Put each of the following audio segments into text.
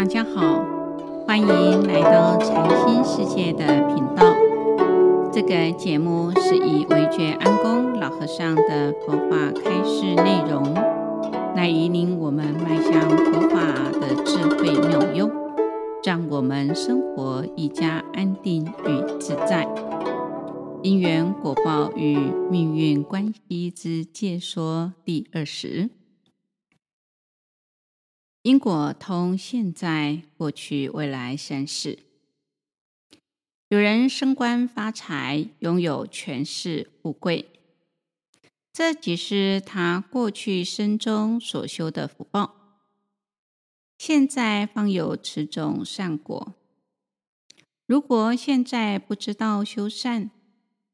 大家好，欢迎来到禅心世界的频道。这个节目是以惟觉安公老和尚的佛法开示内容，来引领我们迈向佛法的智慧妙用，让我们生活一加安定与自在。因缘果报与命运关系之解说第二十。因果通现在、过去、未来三世。有人升官发财，拥有权势、富贵，这即是他过去生中所修的福报。现在方有此种善果。如果现在不知道修善，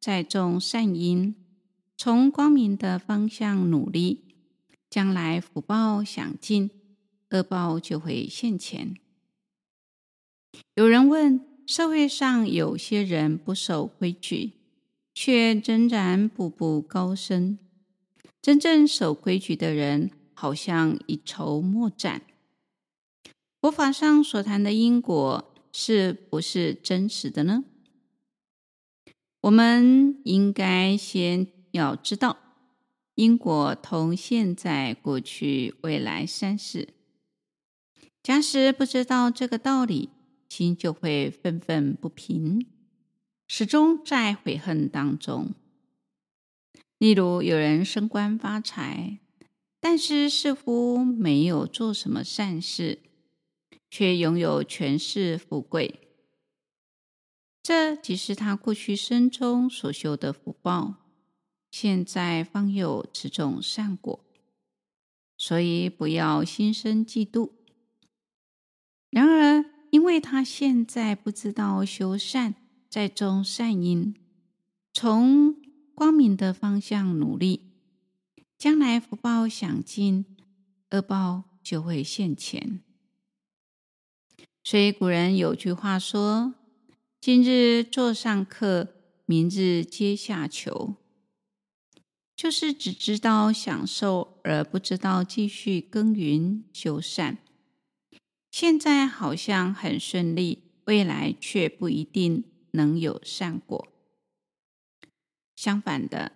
再种善因，从光明的方向努力，将来福报享尽。恶报就会现前。有人问：社会上有些人不守规矩，却仍然步步高升；真正守规矩的人，好像一筹莫展。佛法上所谈的因果，是不是真实的呢？我们应该先要知道，因果同现在、过去、未来三世。假使不知道这个道理，心就会愤愤不平，始终在悔恨当中。例如，有人升官发财，但是似乎没有做什么善事，却拥有权势富贵，这即是他过去生中所修的福报，现在方有此种善果，所以不要心生嫉妒。因为他现在不知道修善，在种善因，从光明的方向努力，将来福报享尽，恶报就会现前。所以古人有句话说：“今日做上客，明日阶下囚。”就是只知道享受，而不知道继续耕耘修善。现在好像很顺利，未来却不一定能有善果。相反的，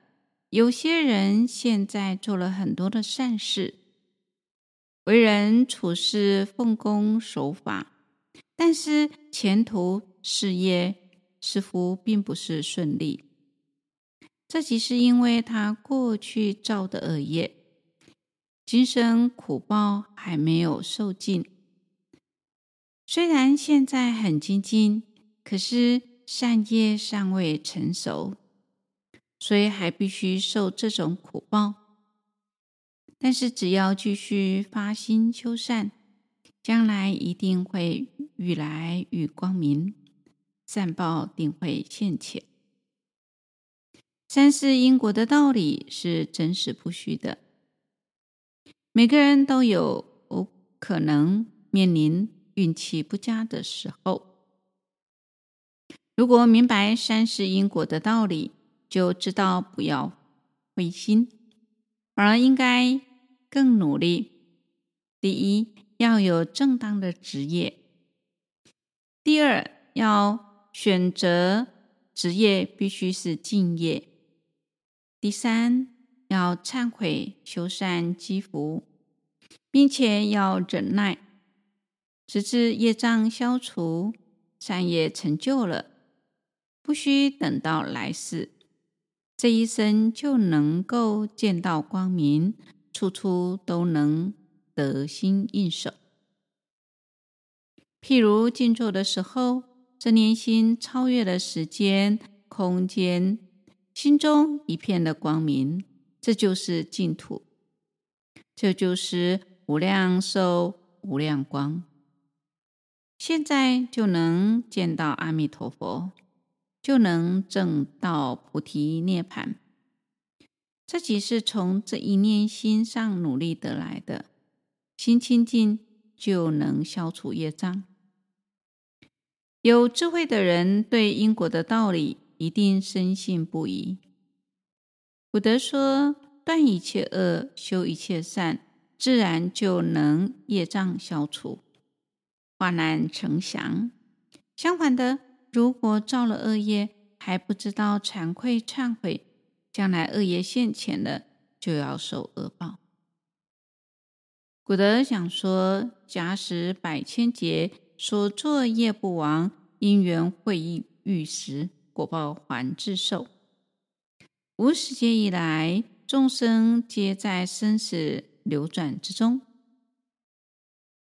有些人现在做了很多的善事，为人处事奉公守法，但是前途事业似乎并不是顺利。这即是因为他过去造的恶业，今生苦报还没有受尽。虽然现在很精进，可是善业尚未成熟，所以还必须受这种苦报。但是只要继续发心修善，将来一定会愈来愈光明，善报定会现前。三世因果的道理是真实不虚的，每个人都有可能面临。运气不佳的时候，如果明白三世因果的道理，就知道不要灰心，而应该更努力。第一，要有正当的职业；第二，要选择职业必须是敬业；第三，要忏悔修善积福，并且要忍耐。直至业障消除，善业成就了，不需等到来世，这一生就能够见到光明，处处都能得心应手。譬如静坐的时候，这念心超越了时间、空间，心中一片的光明，这就是净土，这就是无量寿、无量光。现在就能见到阿弥陀佛，就能证到菩提涅槃。这即是从这一念心上努力得来的。心清净，就能消除业障。有智慧的人对因果的道理一定深信不疑。古德说：“断一切恶，修一切善，自然就能业障消除。”化难成祥。相反的，如果造了恶业，还不知道惭愧忏悔，将来恶业现前了，就要受恶报。古德讲说：“假使百千劫所作业不亡，因缘会遇时，果报还自受。无始劫以来，众生皆在生死流转之中。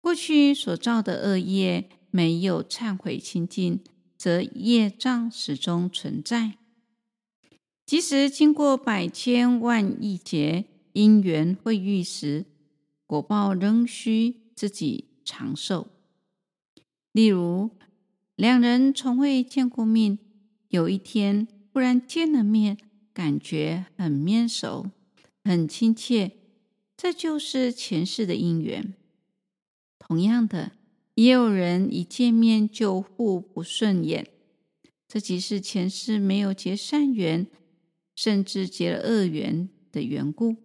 过去所造的恶业，没有忏悔清净，则业障始终存在。即使经过百千万亿劫，因缘会遇时，果报仍需自己偿受。例如，两人从未见过面，有一天忽然见了面，感觉很面熟、很亲切，这就是前世的因缘。同样的，也有人一见面就互不顺眼，这即是前世没有结善缘，甚至结了恶缘的缘故。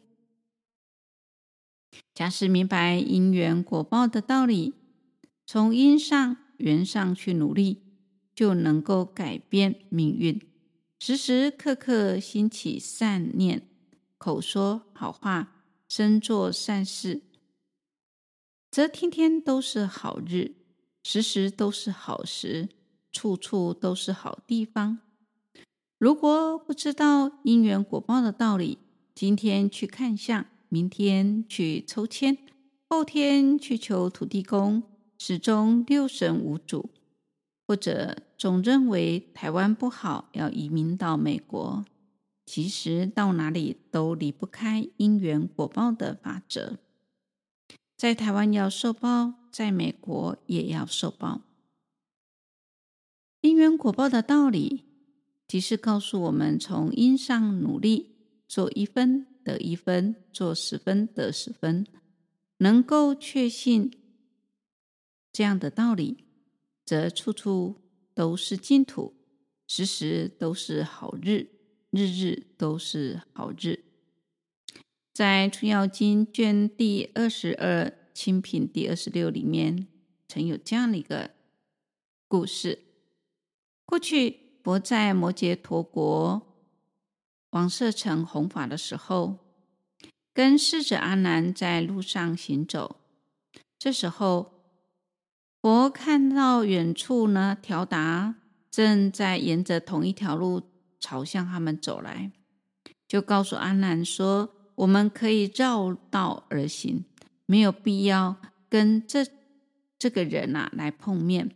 假使明白因缘果报的道理，从因上缘上去努力，就能够改变命运。时时刻刻心起善念，口说好话，身做善事，则天天都是好日，时时都是好时，处处都是好地方。如果不知道因缘果报的道理，今天去看相。明天去抽签，后天去求土地公，始终六神无主；或者总认为台湾不好，要移民到美国，其实到哪里都离不开因缘果报的法则。在台湾要受报，在美国也要受报。因缘果报的道理，即是告诉我们：从因上努力，做一分。得一分，做十分得十分，能够确信这样的道理，则处处都是净土，时时都是好日，日日都是好日。在《出要经》卷第二十二清品第二十六里面，曾有这样的一个故事：过去佛在摩羯陀国。王舍城弘法的时候，跟侍者阿难在路上行走。这时候，佛看到远处呢，调达正在沿着同一条路朝向他们走来，就告诉阿难说：“我们可以绕道而行，没有必要跟这这个人啊来碰面。”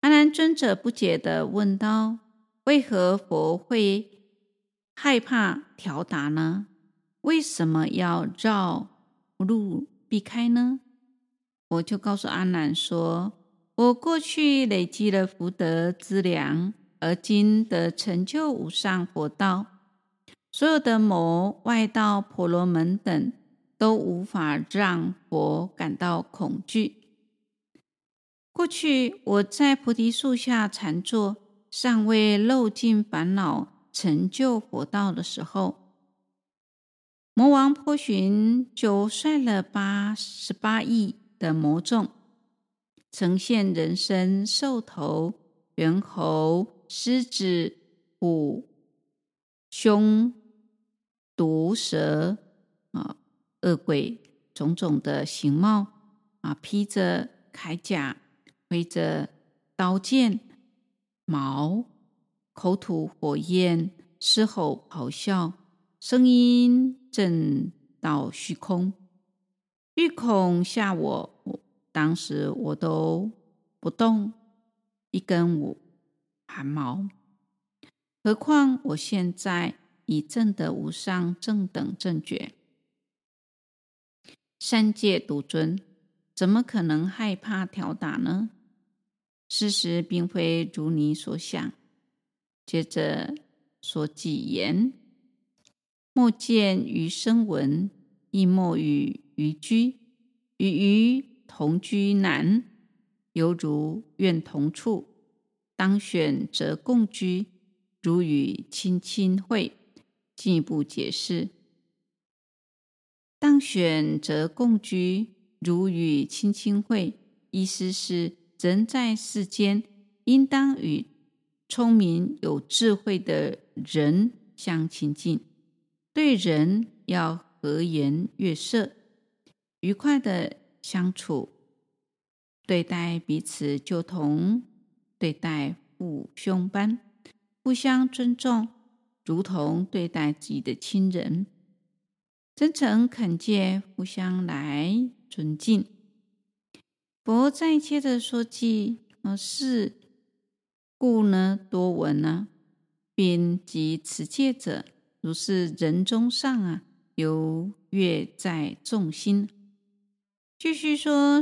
阿难尊者不解地问道：“为何佛会？”害怕调达呢？为什么要绕路避开呢？我就告诉阿难说：“我过去累积了福德资粮，而今得成就无上佛道，所有的魔、外道、婆罗门等都无法让佛感到恐惧。过去我在菩提树下禅坐，尚未漏尽烦恼。”成就佛道的时候，魔王波旬就率了八十八亿的魔众，呈现人身兽头、猿猴、狮子、虎、熊、毒蛇啊、恶鬼种种的形貌啊，披着铠甲，挥着刀剑、矛。口吐火焰，嘶吼咆哮，声音震到虚空，欲恐吓我，我。当时我都不动一根汗毛，何况我现在以正得无上正等正觉，三界独尊，怎么可能害怕调打呢？事实并非如你所想。接着说偈言：莫见于声闻，亦莫与余居。与余同居难，犹如愿同处。当选则共居，如与亲亲会。进一步解释：当选则共居，如与亲亲会。意思是人在世间，应当与聪明有智慧的人相亲近，对人要和颜悦色，愉快的相处，对待彼此就同对待父兄般，互相尊重，如同对待自己的亲人，真诚恳切，互相来尊敬。佛再接着说偈：“啊，是故呢，多闻呢，并及持戒者，如是人中上啊，优越在众心。”继续说：“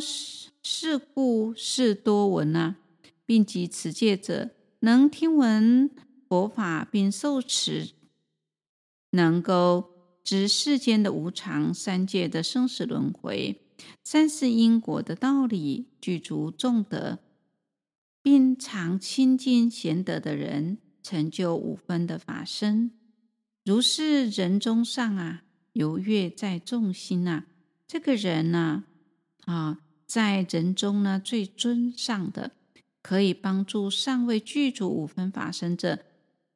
是故是多闻啊，并及持戒者，能听闻佛法并受持，能够知世间的无常，三界的生死轮回。”三世因果的道理，具足众德，并常亲近贤德的人，成就五分的法身。如是人中上啊，优越在众心啊。这个人呢，啊，在人中呢最尊上的，可以帮助尚未具足五分法身者，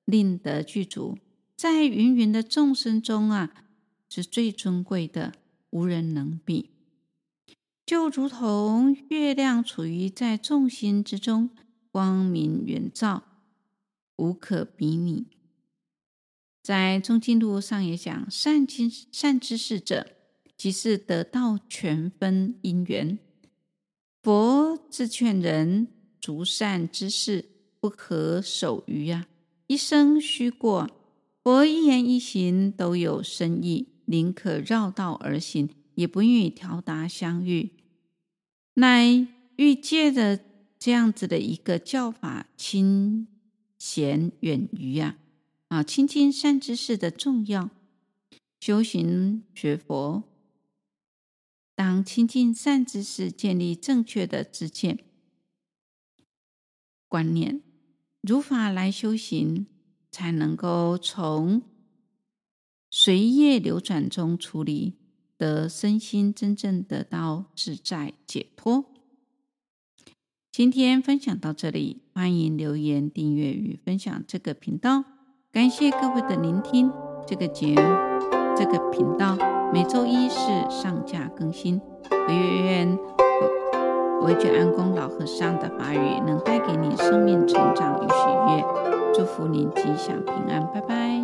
令得具足。在芸芸的众生中啊，是最尊贵的，无人能比。就如同月亮处于在众星之中，光明远照，无可比拟。在《中经录》上也讲：善知善知识者，即是得道全分因缘。佛自劝人逐善知识，不可守愚啊！一生虚过，佛一言一行都有深意，宁可绕道而行。也不愿意调达相遇，乃欲借着这样子的一个教法，亲贤远愚啊啊，亲近善知识的重要。修行学佛，当亲近善知识，建立正确的知见观念，如法来修行，才能够从随业流转中出离。得身心真正得到自在解脱。今天分享到这里，欢迎留言、订阅与分享这个频道。感谢各位的聆听。这个节目、这个频道每周一是上架更新。我愿维觉安公老和尚的法语能带给你生命成长与喜悦。祝福您吉祥平安，拜拜。